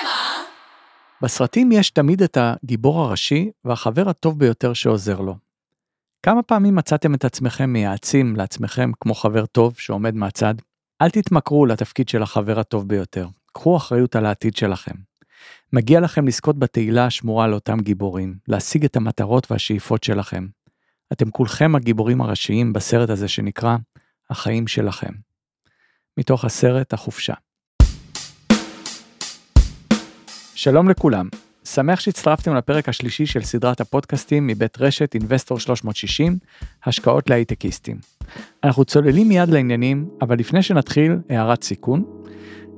שמה? בסרטים יש תמיד את הגיבור הראשי והחבר הטוב ביותר שעוזר לו. כמה פעמים מצאתם את עצמכם מייעצים לעצמכם כמו חבר טוב שעומד מהצד? אל תתמכרו לתפקיד של החבר הטוב ביותר, קחו אחריות על העתיד שלכם. מגיע לכם לזכות בתהילה השמורה לאותם גיבורים, להשיג את המטרות והשאיפות שלכם. אתם כולכם הגיבורים הראשיים בסרט הזה שנקרא החיים שלכם. מתוך הסרט החופשה. שלום לכולם, שמח שהצטרפתם לפרק השלישי של סדרת הפודקאסטים מבית רשת אינבסטור 360, השקעות להייטקיסטים. אנחנו צוללים מיד לעניינים, אבל לפני שנתחיל, הערת סיכון.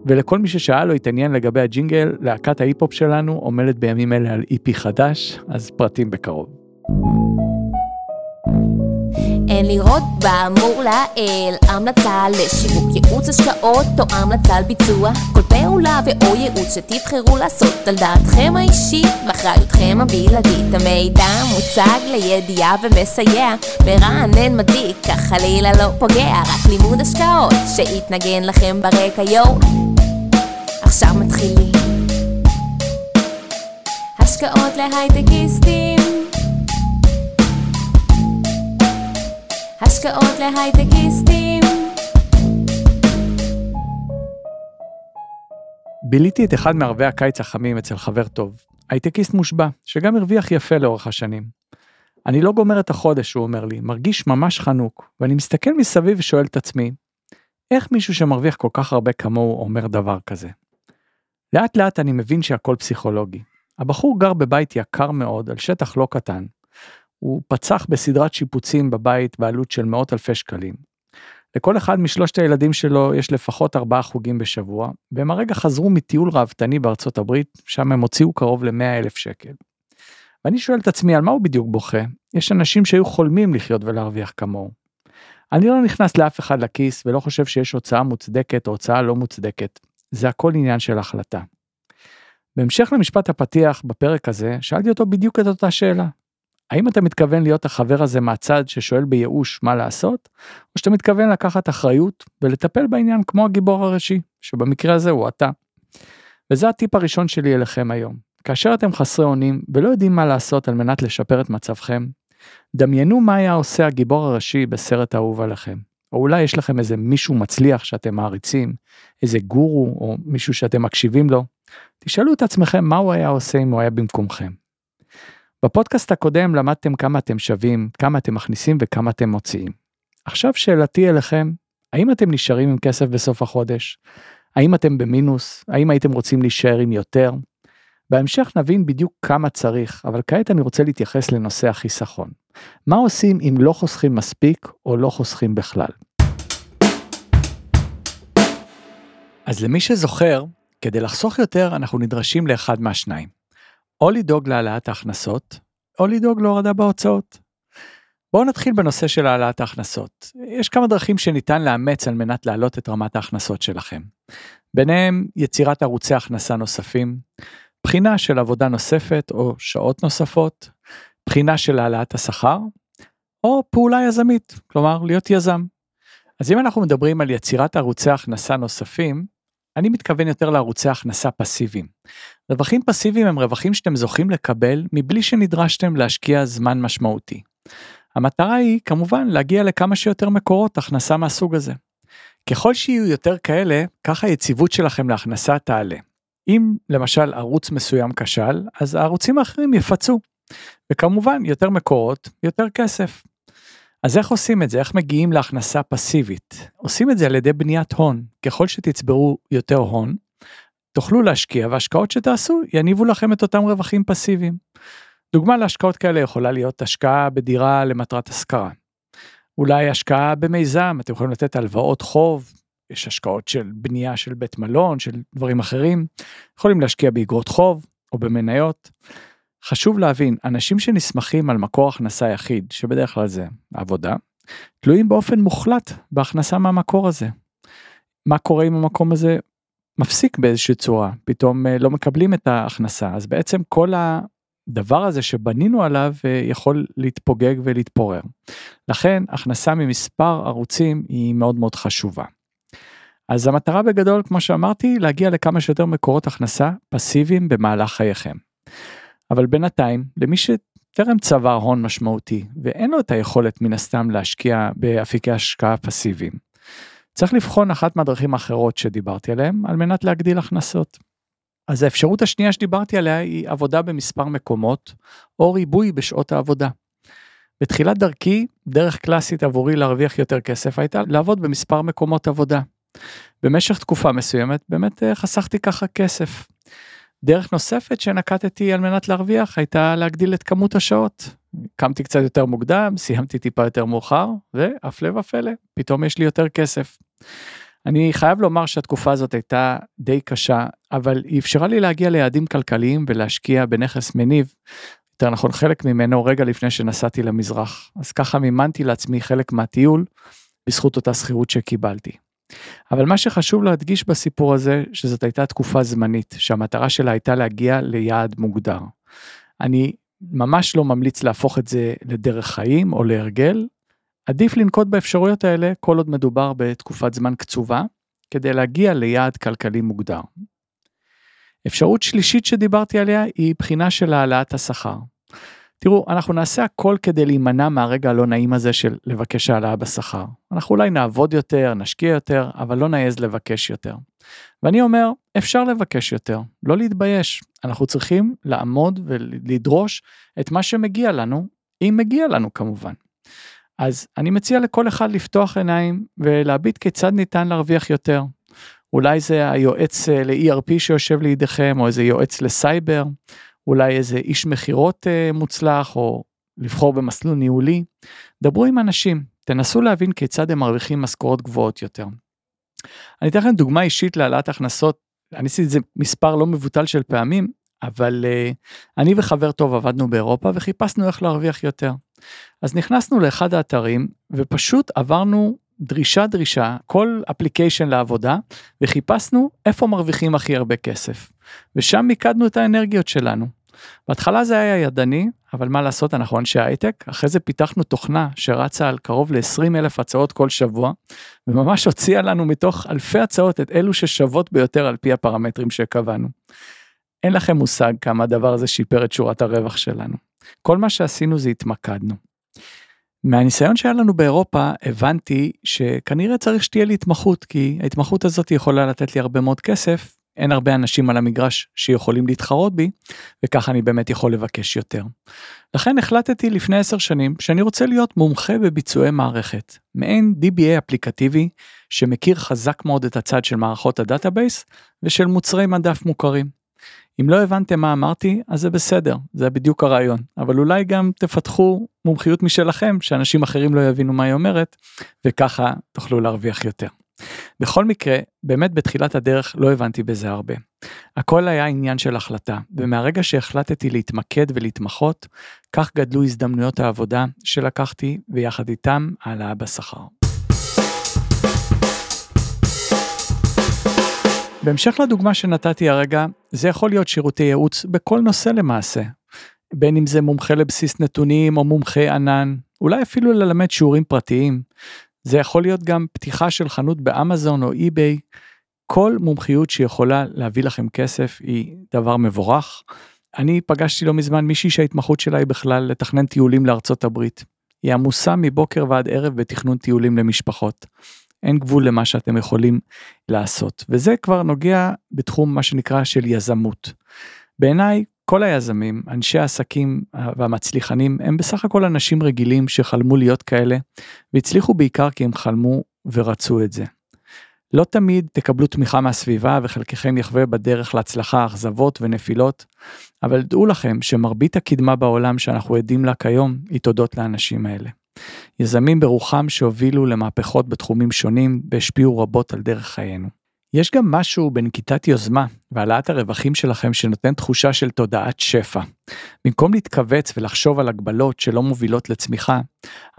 ולכל מי ששאל או התעניין לגבי הג'ינגל, להקת ההיפ-הופ שלנו עומדת בימים אלה על איפי חדש, אז פרטים בקרוב. אין לראות באמור לעיל. המלצה לשיווק ייעוץ השקעות או המלצה על ביצוע. כל פעולה ואו ייעוץ שתבחרו לעשות על דעתכם האישית ואחריותכם הבלעדית. המידע מוצג לידיעה ומסייע. מרענן מדיק כך חלילה לא פוגע. רק לימוד השקעות שיתנגן לכם ברקע יואו. עכשיו מתחילים. השקעות להייטקיסטים השקעות להייטקיסטים. ביליתי את אחד מערבי הקיץ החמים אצל חבר טוב, הייטקיסט מושבע, שגם הרוויח יפה לאורך השנים. אני לא גומר את החודש, הוא אומר לי, מרגיש ממש חנוק, ואני מסתכל מסביב ושואל את עצמי, איך מישהו שמרוויח כל כך הרבה כמוהו אומר דבר כזה? לאט לאט אני מבין שהכל פסיכולוגי. הבחור גר בבית יקר מאוד, על שטח לא קטן, הוא פצח בסדרת שיפוצים בבית בעלות של מאות אלפי שקלים. לכל אחד משלושת הילדים שלו יש לפחות ארבעה חוגים בשבוע, והם הרגע חזרו מטיול ראוותני בארצות הברית, שם הם הוציאו קרוב ל-100 אלף שקל. ואני שואל את עצמי על מה הוא בדיוק בוכה? יש אנשים שהיו חולמים לחיות ולהרוויח כמוהו. אני לא נכנס לאף אחד לכיס ולא חושב שיש הוצאה מוצדקת או הוצאה לא מוצדקת. זה הכל עניין של החלטה. בהמשך למשפט הפתיח בפרק הזה, שאלתי אותו בדיוק את אותה שאלה. האם אתה מתכוון להיות החבר הזה מהצד ששואל בייאוש מה לעשות, או שאתה מתכוון לקחת אחריות ולטפל בעניין כמו הגיבור הראשי, שבמקרה הזה הוא אתה. וזה הטיפ הראשון שלי אליכם היום. כאשר אתם חסרי אונים ולא יודעים מה לעשות על מנת לשפר את מצבכם, דמיינו מה היה עושה הגיבור הראשי בסרט האהוב עליכם. או אולי יש לכם איזה מישהו מצליח שאתם מעריצים, איזה גורו או מישהו שאתם מקשיבים לו. תשאלו את עצמכם מה הוא היה עושה אם הוא היה במקומכם. בפודקאסט הקודם למדתם כמה אתם שווים, כמה אתם מכניסים וכמה אתם מוציאים. עכשיו שאלתי אליכם, האם אתם נשארים עם כסף בסוף החודש? האם אתם במינוס? האם הייתם רוצים להישאר עם יותר? בהמשך נבין בדיוק כמה צריך, אבל כעת אני רוצה להתייחס לנושא החיסכון. מה עושים אם לא חוסכים מספיק או לא חוסכים בכלל? אז למי שזוכר, כדי לחסוך יותר אנחנו נדרשים לאחד מהשניים. או לדאוג להעלאת ההכנסות, או לדאוג להורדה בהוצאות. בואו נתחיל בנושא של העלאת ההכנסות. יש כמה דרכים שניתן לאמץ על מנת להעלות את רמת ההכנסות שלכם. ביניהם יצירת ערוצי הכנסה נוספים, בחינה של עבודה נוספת או שעות נוספות, בחינה של העלאת השכר, או פעולה יזמית, כלומר להיות יזם. אז אם אנחנו מדברים על יצירת ערוצי הכנסה נוספים, אני מתכוון יותר לערוצי הכנסה פסיביים. רווחים פסיביים הם רווחים שאתם זוכים לקבל מבלי שנדרשתם להשקיע זמן משמעותי. המטרה היא כמובן להגיע לכמה שיותר מקורות הכנסה מהסוג הזה. ככל שיהיו יותר כאלה, ככה היציבות שלכם להכנסה תעלה. אם למשל ערוץ מסוים כשל, אז הערוצים האחרים יפצו. וכמובן יותר מקורות, יותר כסף. אז איך עושים את זה? איך מגיעים להכנסה פסיבית? עושים את זה על ידי בניית הון. ככל שתצברו יותר הון, תוכלו להשקיע והשקעות שתעשו יניבו לכם את אותם רווחים פסיביים. דוגמה להשקעות כאלה יכולה להיות השקעה בדירה למטרת השכרה. אולי השקעה במיזם, אתם יכולים לתת הלוואות חוב, יש השקעות של בנייה של בית מלון, של דברים אחרים, יכולים להשקיע באגרות חוב או במניות. חשוב להבין, אנשים שנסמכים על מקור הכנסה יחיד, שבדרך כלל זה עבודה, תלויים באופן מוחלט בהכנסה מהמקור הזה. מה קורה אם המקום הזה מפסיק באיזושהי צורה, פתאום אה, לא מקבלים את ההכנסה, אז בעצם כל הדבר הזה שבנינו עליו אה, יכול להתפוגג ולהתפורר. לכן הכנסה ממספר ערוצים היא מאוד מאוד חשובה. אז המטרה בגדול, כמו שאמרתי, להגיע לכמה שיותר מקורות הכנסה פסיביים במהלך חייכם. אבל בינתיים, למי שטרם צבר הון משמעותי ואין לו את היכולת מן הסתם להשקיע באפיקי השקעה פסיביים, צריך לבחון אחת מהדרכים האחרות שדיברתי עליהן על מנת להגדיל הכנסות. אז האפשרות השנייה שדיברתי עליה היא עבודה במספר מקומות או ריבוי בשעות העבודה. בתחילת דרכי, דרך קלאסית עבורי להרוויח יותר כסף הייתה לעבוד במספר מקומות עבודה. במשך תקופה מסוימת באמת אה, חסכתי ככה כסף. דרך נוספת שנקטתי על מנת להרוויח הייתה להגדיל את כמות השעות. קמתי קצת יותר מוקדם, סיימתי טיפה יותר מאוחר, והפלא ופלא, פתאום יש לי יותר כסף. אני חייב לומר שהתקופה הזאת הייתה די קשה, אבל היא אפשרה לי להגיע ליעדים כלכליים ולהשקיע בנכס מניב, יותר נכון חלק ממנו רגע לפני שנסעתי למזרח. אז ככה מימנתי לעצמי חלק מהטיול בזכות אותה שכירות שקיבלתי. אבל מה שחשוב להדגיש בסיפור הזה, שזאת הייתה תקופה זמנית, שהמטרה שלה הייתה להגיע ליעד מוגדר. אני ממש לא ממליץ להפוך את זה לדרך חיים או להרגל, עדיף לנקוט באפשרויות האלה כל עוד מדובר בתקופת זמן קצובה, כדי להגיע ליעד כלכלי מוגדר. אפשרות שלישית שדיברתי עליה היא בחינה של העלאת השכר. תראו, אנחנו נעשה הכל כדי להימנע מהרגע הלא נעים הזה של לבקש העלאה בשכר. אנחנו אולי נעבוד יותר, נשקיע יותר, אבל לא נעז לבקש יותר. ואני אומר, אפשר לבקש יותר, לא להתבייש. אנחנו צריכים לעמוד ולדרוש את מה שמגיע לנו, אם מגיע לנו כמובן. אז אני מציע לכל אחד לפתוח עיניים ולהביט כיצד ניתן להרוויח יותר. אולי זה היועץ אה, ל-ERP שיושב לידיכם, או איזה יועץ לסייבר, אולי איזה איש מכירות אה, מוצלח, או לבחור במסלול ניהולי. דברו עם אנשים, תנסו להבין כיצד הם מרוויחים משכורות גבוהות יותר. אני אתן לכם דוגמה אישית להעלאת הכנסות, אני עשיתי את זה מספר לא מבוטל של פעמים, אבל uh, אני וחבר טוב עבדנו באירופה וחיפשנו איך להרוויח יותר. אז נכנסנו לאחד האתרים ופשוט עברנו דרישה דרישה כל אפליקיישן לעבודה וחיפשנו איפה מרוויחים הכי הרבה כסף. ושם מיקדנו את האנרגיות שלנו. בהתחלה זה היה ידני אבל מה לעשות אנחנו אנשי הייטק אחרי זה פיתחנו תוכנה שרצה על קרוב ל-20 אלף הצעות כל שבוע וממש הוציאה לנו מתוך אלפי הצעות את אלו ששוות ביותר על פי הפרמטרים שקבענו. אין לכם מושג כמה הדבר הזה שיפר את שורת הרווח שלנו. כל מה שעשינו זה התמקדנו. מהניסיון שהיה לנו באירופה הבנתי שכנראה צריך שתהיה לי התמחות כי ההתמחות הזאת יכולה לתת לי הרבה מאוד כסף אין הרבה אנשים על המגרש שיכולים להתחרות בי וככה אני באמת יכול לבקש יותר. לכן החלטתי לפני עשר שנים שאני רוצה להיות מומחה בביצועי מערכת מעין DBA אפליקטיבי שמכיר חזק מאוד את הצד של מערכות ה database ושל מוצרי מדף מוכרים. אם לא הבנתם מה אמרתי, אז זה בסדר, זה בדיוק הרעיון. אבל אולי גם תפתחו מומחיות משלכם, שאנשים אחרים לא יבינו מה היא אומרת, וככה תוכלו להרוויח יותר. בכל מקרה, באמת בתחילת הדרך לא הבנתי בזה הרבה. הכל היה עניין של החלטה, ומהרגע שהחלטתי להתמקד ולהתמחות, כך גדלו הזדמנויות העבודה שלקחתי, ויחד איתם העלאה בשכר. בהמשך לדוגמה שנתתי הרגע, זה יכול להיות שירותי ייעוץ בכל נושא למעשה. בין אם זה מומחה לבסיס נתונים או מומחה ענן, אולי אפילו ללמד שיעורים פרטיים. זה יכול להיות גם פתיחה של חנות באמזון או אי-ביי. כל מומחיות שיכולה להביא לכם כסף היא דבר מבורך. אני פגשתי לא מזמן מישהי שההתמחות שלה היא בכלל לתכנן טיולים לארצות הברית. היא עמוסה מבוקר ועד ערב בתכנון טיולים למשפחות. אין גבול למה שאתם יכולים לעשות וזה כבר נוגע בתחום מה שנקרא של יזמות. בעיניי כל היזמים אנשי העסקים והמצליחנים הם בסך הכל אנשים רגילים שחלמו להיות כאלה והצליחו בעיקר כי הם חלמו ורצו את זה. לא תמיד תקבלו תמיכה מהסביבה וחלקכם יחווה בדרך להצלחה אכזבות ונפילות, אבל דעו לכם שמרבית הקדמה בעולם שאנחנו עדים לה כיום היא תודות לאנשים האלה. יזמים ברוחם שהובילו למהפכות בתחומים שונים והשפיעו רבות על דרך חיינו. יש גם משהו בנקיטת יוזמה והעלאת הרווחים שלכם שנותן תחושה של תודעת שפע. במקום להתכווץ ולחשוב על הגבלות שלא מובילות לצמיחה,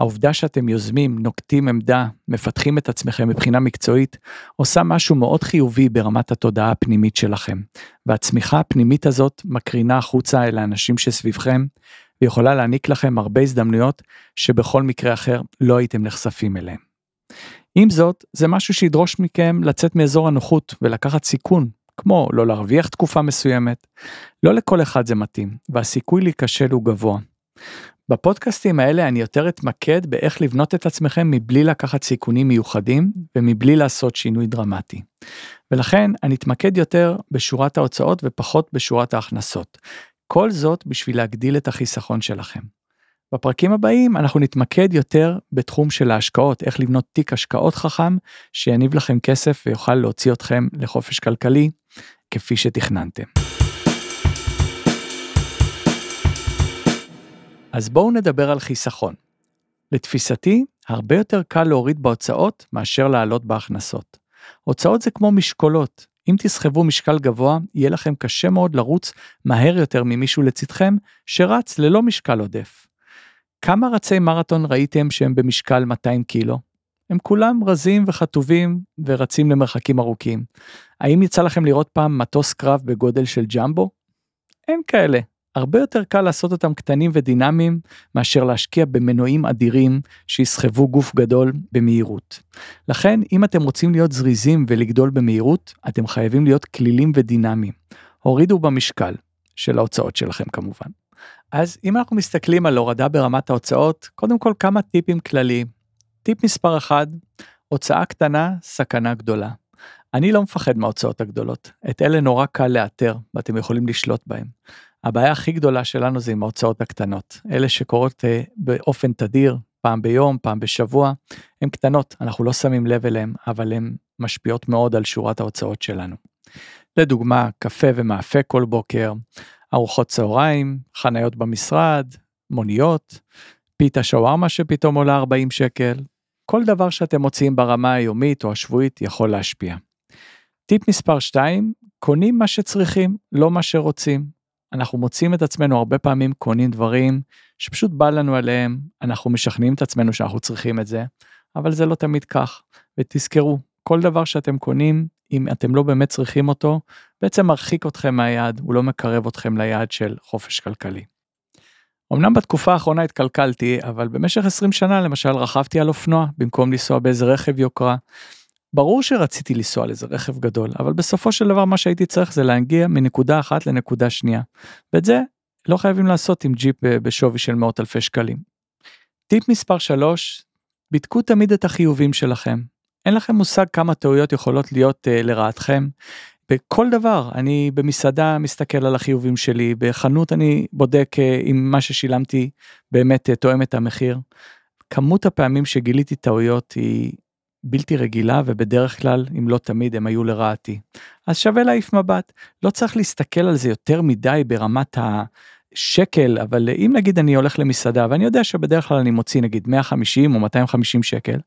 העובדה שאתם יוזמים, נוקטים עמדה, מפתחים את עצמכם מבחינה מקצועית, עושה משהו מאוד חיובי ברמת התודעה הפנימית שלכם. והצמיחה הפנימית הזאת מקרינה החוצה אל האנשים שסביבכם, ויכולה להעניק לכם הרבה הזדמנויות שבכל מקרה אחר לא הייתם נחשפים אליהם. עם זאת, זה משהו שידרוש מכם לצאת מאזור הנוחות ולקחת סיכון, כמו לא להרוויח תקופה מסוימת. לא לכל אחד זה מתאים, והסיכוי להיכשל הוא גבוה. בפודקאסטים האלה אני יותר אתמקד באיך לבנות את עצמכם מבלי לקחת סיכונים מיוחדים ומבלי לעשות שינוי דרמטי. ולכן אני אתמקד יותר בשורת ההוצאות ופחות בשורת ההכנסות. כל זאת בשביל להגדיל את החיסכון שלכם. בפרקים הבאים אנחנו נתמקד יותר בתחום של ההשקעות, איך לבנות תיק השקעות חכם שיניב לכם כסף ויוכל להוציא אתכם לחופש כלכלי כפי שתכננתם. אז בואו נדבר על חיסכון. לתפיסתי, הרבה יותר קל להוריד בהוצאות מאשר לעלות בהכנסות. הוצאות זה כמו משקולות, אם תסחבו משקל גבוה, יהיה לכם קשה מאוד לרוץ מהר יותר ממישהו לצדכם שרץ ללא משקל עודף. כמה רצי מרתון ראיתם שהם במשקל 200 קילו? הם כולם רזים וחטובים ורצים למרחקים ארוכים. האם יצא לכם לראות פעם מטוס קרב בגודל של ג'מבו? אין כאלה. הרבה יותר קל לעשות אותם קטנים ודינמיים מאשר להשקיע במנועים אדירים שיסחבו גוף גדול במהירות. לכן אם אתם רוצים להיות זריזים ולגדול במהירות, אתם חייבים להיות כלילים ודינמיים. הורידו במשקל של ההוצאות שלכם כמובן. אז אם אנחנו מסתכלים על הורדה ברמת ההוצאות, קודם כל כמה טיפים כלליים. טיפ מספר 1, הוצאה קטנה, סכנה גדולה. אני לא מפחד מההוצאות הגדולות, את אלה נורא קל לאתר ואתם יכולים לשלוט בהם. הבעיה הכי גדולה שלנו זה עם ההוצאות הקטנות, אלה שקורות uh, באופן תדיר, פעם ביום, פעם בשבוע, הן קטנות, אנחנו לא שמים לב אליהן, אבל הן משפיעות מאוד על שורת ההוצאות שלנו. לדוגמה, קפה ומאפה כל בוקר, ארוחות צהריים, חניות במשרד, מוניות, פיתה שווארמה שפתאום עולה 40 שקל, כל דבר שאתם מוציאים ברמה היומית או השבועית יכול להשפיע. טיפ מספר 2, קונים מה שצריכים, לא מה שרוצים. אנחנו מוצאים את עצמנו הרבה פעמים קונים דברים שפשוט בא לנו עליהם, אנחנו משכנעים את עצמנו שאנחנו צריכים את זה, אבל זה לא תמיד כך. ותזכרו, כל דבר שאתם קונים, אם אתם לא באמת צריכים אותו, בעצם מרחיק אתכם מהיעד, הוא לא מקרב אתכם ליעד של חופש כלכלי. אמנם בתקופה האחרונה התקלקלתי, אבל במשך 20 שנה למשל רכבתי על אופנוע במקום לנסוע באיזה רכב יוקרה, ברור שרציתי לנסוע על איזה רכב גדול, אבל בסופו של דבר מה שהייתי צריך זה להגיע מנקודה אחת לנקודה שנייה. ואת זה לא חייבים לעשות עם ג'יפ אה, בשווי של מאות אלפי שקלים. טיפ מספר 3, בדקו תמיד את החיובים שלכם. אין לכם מושג כמה טעויות יכולות להיות uh, לרעתכם. בכל דבר, אני במסעדה מסתכל על החיובים שלי, בחנות אני בודק uh, אם מה ששילמתי באמת uh, תואם את המחיר. כמות הפעמים שגיליתי טעויות היא בלתי רגילה ובדרך כלל אם לא תמיד הם היו לרעתי. אז שווה להעיף מבט לא צריך להסתכל על זה יותר מדי ברמת השקל אבל אם נגיד אני הולך למסעדה ואני יודע שבדרך כלל אני מוציא נגיד 150 או 250 שקל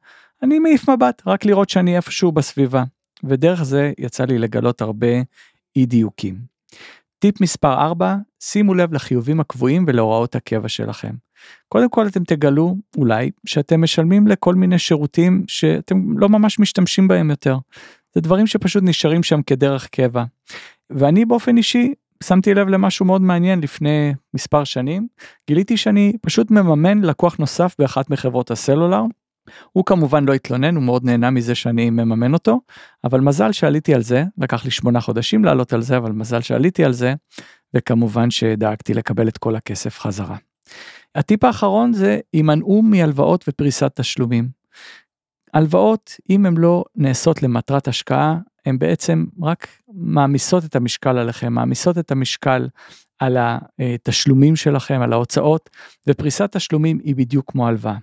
אני מעיף מבט רק לראות שאני איפשהו בסביבה ודרך זה יצא לי לגלות הרבה אי דיוקים. טיפ מספר 4 שימו לב לחיובים הקבועים ולהוראות הקבע שלכם. קודם כל אתם תגלו אולי שאתם משלמים לכל מיני שירותים שאתם לא ממש משתמשים בהם יותר. זה דברים שפשוט נשארים שם כדרך קבע. ואני באופן אישי שמתי לב למשהו מאוד מעניין לפני מספר שנים גיליתי שאני פשוט מממן לקוח נוסף באחת מחברות הסלולר. הוא כמובן לא התלונן הוא מאוד נהנה מזה שאני מממן אותו אבל מזל שעליתי על זה לקח לי שמונה חודשים לעלות על זה אבל מזל שעליתי על זה וכמובן שדאגתי לקבל את כל הכסף חזרה. הטיפ האחרון זה הימנעו מהלוואות ופריסת תשלומים. הלוואות, אם הן לא נעשות למטרת השקעה, הן בעצם רק מעמיסות את המשקל עליכם, מעמיסות את המשקל על התשלומים שלכם, על ההוצאות, ופריסת תשלומים היא בדיוק כמו הלוואה,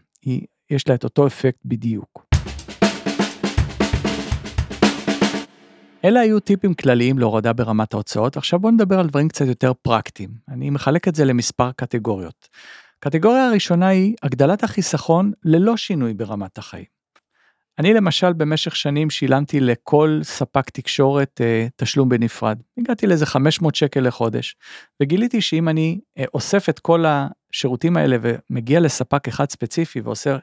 יש לה את אותו אפקט בדיוק. אלה היו טיפים כלליים להורדה ברמת ההוצאות, עכשיו בואו נדבר על דברים קצת יותר פרקטיים. אני מחלק את זה למספר קטגוריות. קטגוריה הראשונה היא הגדלת החיסכון ללא שינוי ברמת החיים. אני למשל במשך שנים שילמתי לכל ספק תקשורת אה, תשלום בנפרד. הגעתי לאיזה 500 שקל לחודש, וגיליתי שאם אני אה, אוסף את כל השירותים האלה ומגיע לספק אחד ספציפי ועושה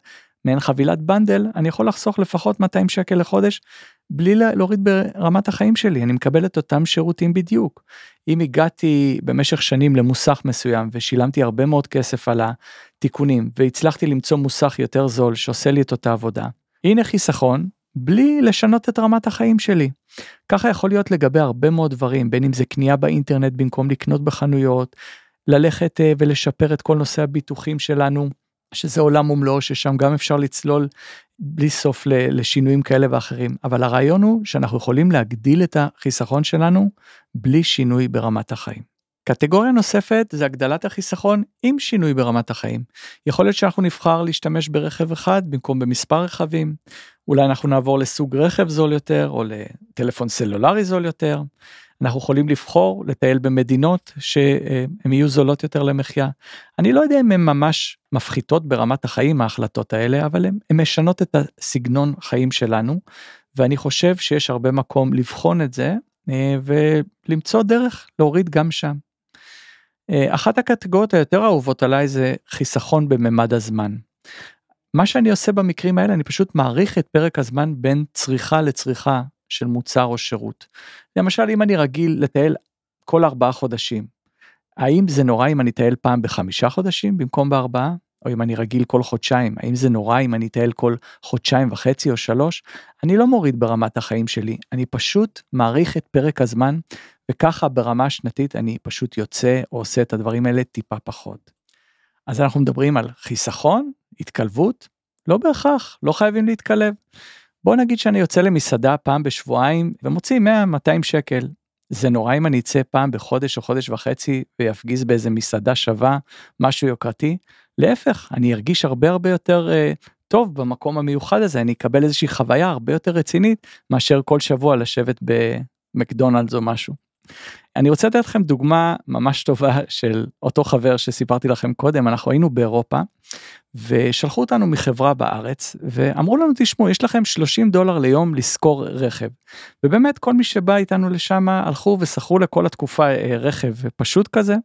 מעין חבילת בנדל, אני יכול לחסוך לפחות 200 שקל לחודש בלי להוריד ברמת החיים שלי, אני מקבל את אותם שירותים בדיוק. אם הגעתי במשך שנים למוסך מסוים ושילמתי הרבה מאוד כסף על התיקונים והצלחתי למצוא מוסך יותר זול שעושה לי את אותה עבודה, הנה חיסכון בלי לשנות את רמת החיים שלי. ככה יכול להיות לגבי הרבה מאוד דברים, בין אם זה קנייה באינטרנט במקום לקנות בחנויות, ללכת אה, ולשפר את כל נושא הביטוחים שלנו, שזה עולם ומלואו ששם גם אפשר לצלול בלי סוף לשינויים כאלה ואחרים, אבל הרעיון הוא שאנחנו יכולים להגדיל את החיסכון שלנו בלי שינוי ברמת החיים. קטגוריה נוספת זה הגדלת החיסכון עם שינוי ברמת החיים. יכול להיות שאנחנו נבחר להשתמש ברכב אחד במקום במספר רכבים. אולי אנחנו נעבור לסוג רכב זול יותר או לטלפון סלולרי זול יותר. אנחנו יכולים לבחור לטייל במדינות שהן יהיו זולות יותר למחיה. אני לא יודע אם הן ממש מפחיתות ברמת החיים ההחלטות האלה, אבל הן משנות את הסגנון חיים שלנו, ואני חושב שיש הרבה מקום לבחון את זה אה, ולמצוא דרך להוריד גם שם. אה, אחת הקטגוריות היותר אהובות עליי זה חיסכון בממד הזמן. מה שאני עושה במקרים האלה אני פשוט מעריך את פרק הזמן בין צריכה לצריכה של מוצר או שירות. למשל אם אני רגיל לטייל כל ארבעה חודשים, האם זה נורא אם אני אטייל פעם בחמישה חודשים במקום בארבעה? או אם אני רגיל כל חודשיים, האם זה נורא אם אני אטייל כל חודשיים וחצי או שלוש? אני לא מוריד ברמת החיים שלי, אני פשוט מעריך את פרק הזמן וככה ברמה שנתית אני פשוט יוצא או עושה את הדברים האלה טיפה פחות. אז אנחנו מדברים על חיסכון, התקלבות, לא בהכרח, לא חייבים להתקלב. בוא נגיד שאני יוצא למסעדה פעם בשבועיים ומוציא 100-200 שקל. זה נורא אם אני אצא פעם בחודש או חודש וחצי ויפגיז באיזה מסעדה שווה, משהו יוקרתי. להפך, אני ארגיש הרבה הרבה יותר uh, טוב במקום המיוחד הזה, אני אקבל איזושהי חוויה הרבה יותר רצינית מאשר כל שבוע לשבת במקדונלדס או משהו. אני רוצה לתת לכם דוגמה ממש טובה של אותו חבר שסיפרתי לכם קודם אנחנו היינו באירופה ושלחו אותנו מחברה בארץ ואמרו לנו תשמעו יש לכם 30 דולר ליום לשכור רכב ובאמת כל מי שבא איתנו לשם הלכו ושכרו לכל התקופה אה, רכב פשוט כזה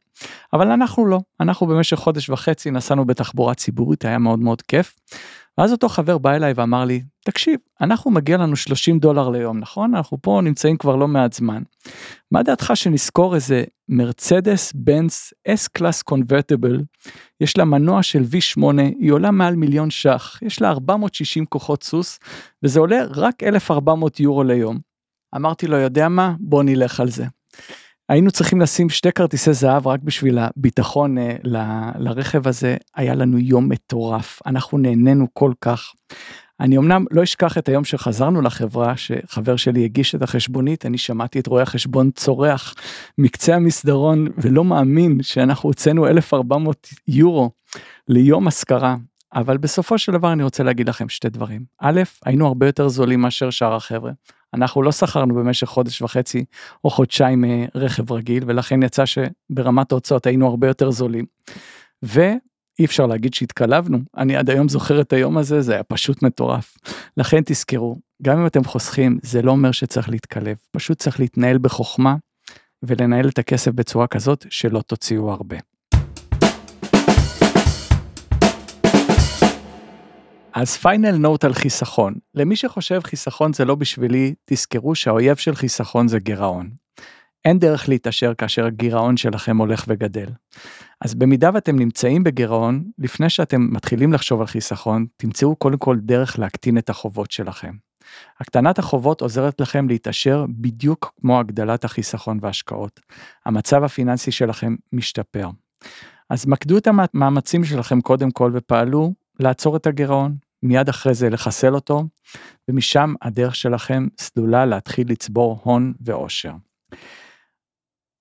אבל אנחנו לא אנחנו במשך חודש וחצי נסענו בתחבורה ציבורית היה מאוד מאוד כיף. ואז אותו חבר בא אליי ואמר לי תקשיב אנחנו מגיע לנו 30 דולר ליום נכון אנחנו פה נמצאים כבר לא מעט זמן. מה דעתך שנזכור איזה מרצדס בנס אס קלאס קונברטיבל יש לה מנוע של v8 היא עולה מעל מיליון ש"ח יש לה 460 כוחות סוס וזה עולה רק 1400 יורו ליום. אמרתי לו יודע מה בוא נלך על זה. היינו צריכים לשים שתי כרטיסי זהב רק בשביל הביטחון uh, ל, לרכב הזה. היה לנו יום מטורף. אנחנו נהנינו כל כך. אני אמנם לא אשכח את היום שחזרנו לחברה שחבר שלי הגיש את החשבונית אני שמעתי את רואה החשבון צורח מקצה המסדרון ולא מאמין שאנחנו הוצאנו 1400 יורו ליום השכרה. אבל בסופו של דבר אני רוצה להגיד לכם שתי דברים. א' היינו הרבה יותר זולים מאשר שאר החבר'ה אנחנו לא שכרנו במשך חודש וחצי או חודשיים אה, רכב רגיל ולכן יצא שברמת ההוצאות היינו הרבה יותר זולים. ואי אפשר להגיד שהתקלבנו אני עד היום זוכר את היום הזה זה היה פשוט מטורף. לכן תזכרו גם אם אתם חוסכים זה לא אומר שצריך להתקלב פשוט צריך להתנהל בחוכמה ולנהל את הכסף בצורה כזאת שלא תוציאו הרבה. אז פיינל נוט על חיסכון. למי שחושב חיסכון זה לא בשבילי, תזכרו שהאויב של חיסכון זה גירעון. אין דרך להתעשר כאשר הגירעון שלכם הולך וגדל. אז במידה ואתם נמצאים בגירעון, לפני שאתם מתחילים לחשוב על חיסכון, תמצאו קודם כל דרך להקטין את החובות שלכם. הקטנת החובות עוזרת לכם להתעשר בדיוק כמו הגדלת החיסכון והשקעות. המצב הפיננסי שלכם משתפר. אז מקדו את המאמצים שלכם קודם כל ופעלו לעצור את הגירעון, מיד אחרי זה לחסל אותו, ומשם הדרך שלכם סלולה להתחיל לצבור הון ועושר.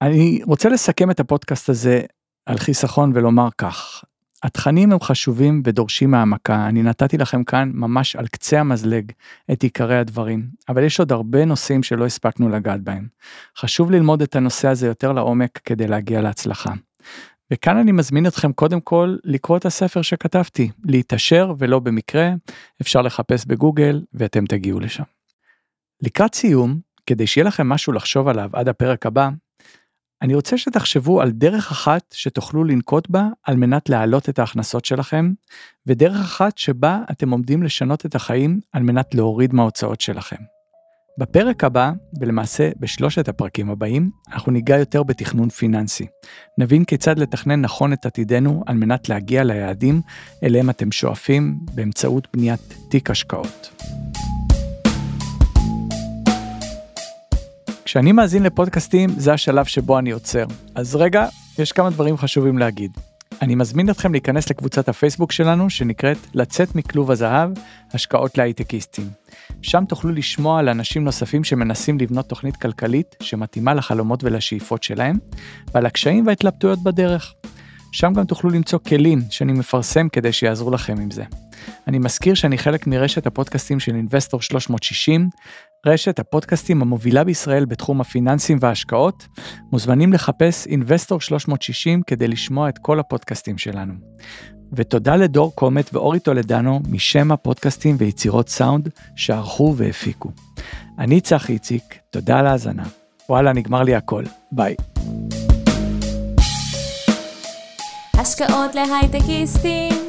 אני רוצה לסכם את הפודקאסט הזה על חיסכון ולומר כך, התכנים הם חשובים ודורשים העמקה, אני נתתי לכם כאן ממש על קצה המזלג את עיקרי הדברים, אבל יש עוד הרבה נושאים שלא הספקנו לגעת בהם. חשוב ללמוד את הנושא הזה יותר לעומק כדי להגיע להצלחה. וכאן אני מזמין אתכם קודם כל לקרוא את הספר שכתבתי, להתעשר ולא במקרה, אפשר לחפש בגוגל ואתם תגיעו לשם. לקראת סיום, כדי שיהיה לכם משהו לחשוב עליו עד הפרק הבא, אני רוצה שתחשבו על דרך אחת שתוכלו לנקוט בה על מנת להעלות את ההכנסות שלכם, ודרך אחת שבה אתם עומדים לשנות את החיים על מנת להוריד מההוצאות שלכם. בפרק הבא, ולמעשה בשלושת הפרקים הבאים, אנחנו ניגע יותר בתכנון פיננסי. נבין כיצד לתכנן נכון את עתידנו על מנת להגיע ליעדים אליהם אתם שואפים באמצעות בניית תיק השקעות. כשאני מאזין לפודקאסטים זה השלב שבו אני עוצר. אז רגע, יש כמה דברים חשובים להגיד. אני מזמין אתכם להיכנס לקבוצת הפייסבוק שלנו שנקראת לצאת מכלוב הזהב, השקעות להייטקיסטים. שם תוכלו לשמוע על אנשים נוספים שמנסים לבנות תוכנית כלכלית שמתאימה לחלומות ולשאיפות שלהם, ועל הקשיים וההתלבטויות בדרך. שם גם תוכלו למצוא כלים שאני מפרסם כדי שיעזרו לכם עם זה. אני מזכיר שאני חלק מרשת הפודקאסטים של אינבסטור 360, רשת הפודקאסטים המובילה בישראל בתחום הפיננסים וההשקעות. מוזמנים לחפש אינבסטור 360 כדי לשמוע את כל הפודקאסטים שלנו. ותודה לדור קומט ואורי טולדנו משם הפודקאסטים ויצירות סאונד שערכו והפיקו. אני צחי איציק, תודה על ההאזנה. וואלה, נגמר לי הכל. ביי. השקעות להייטקיסטים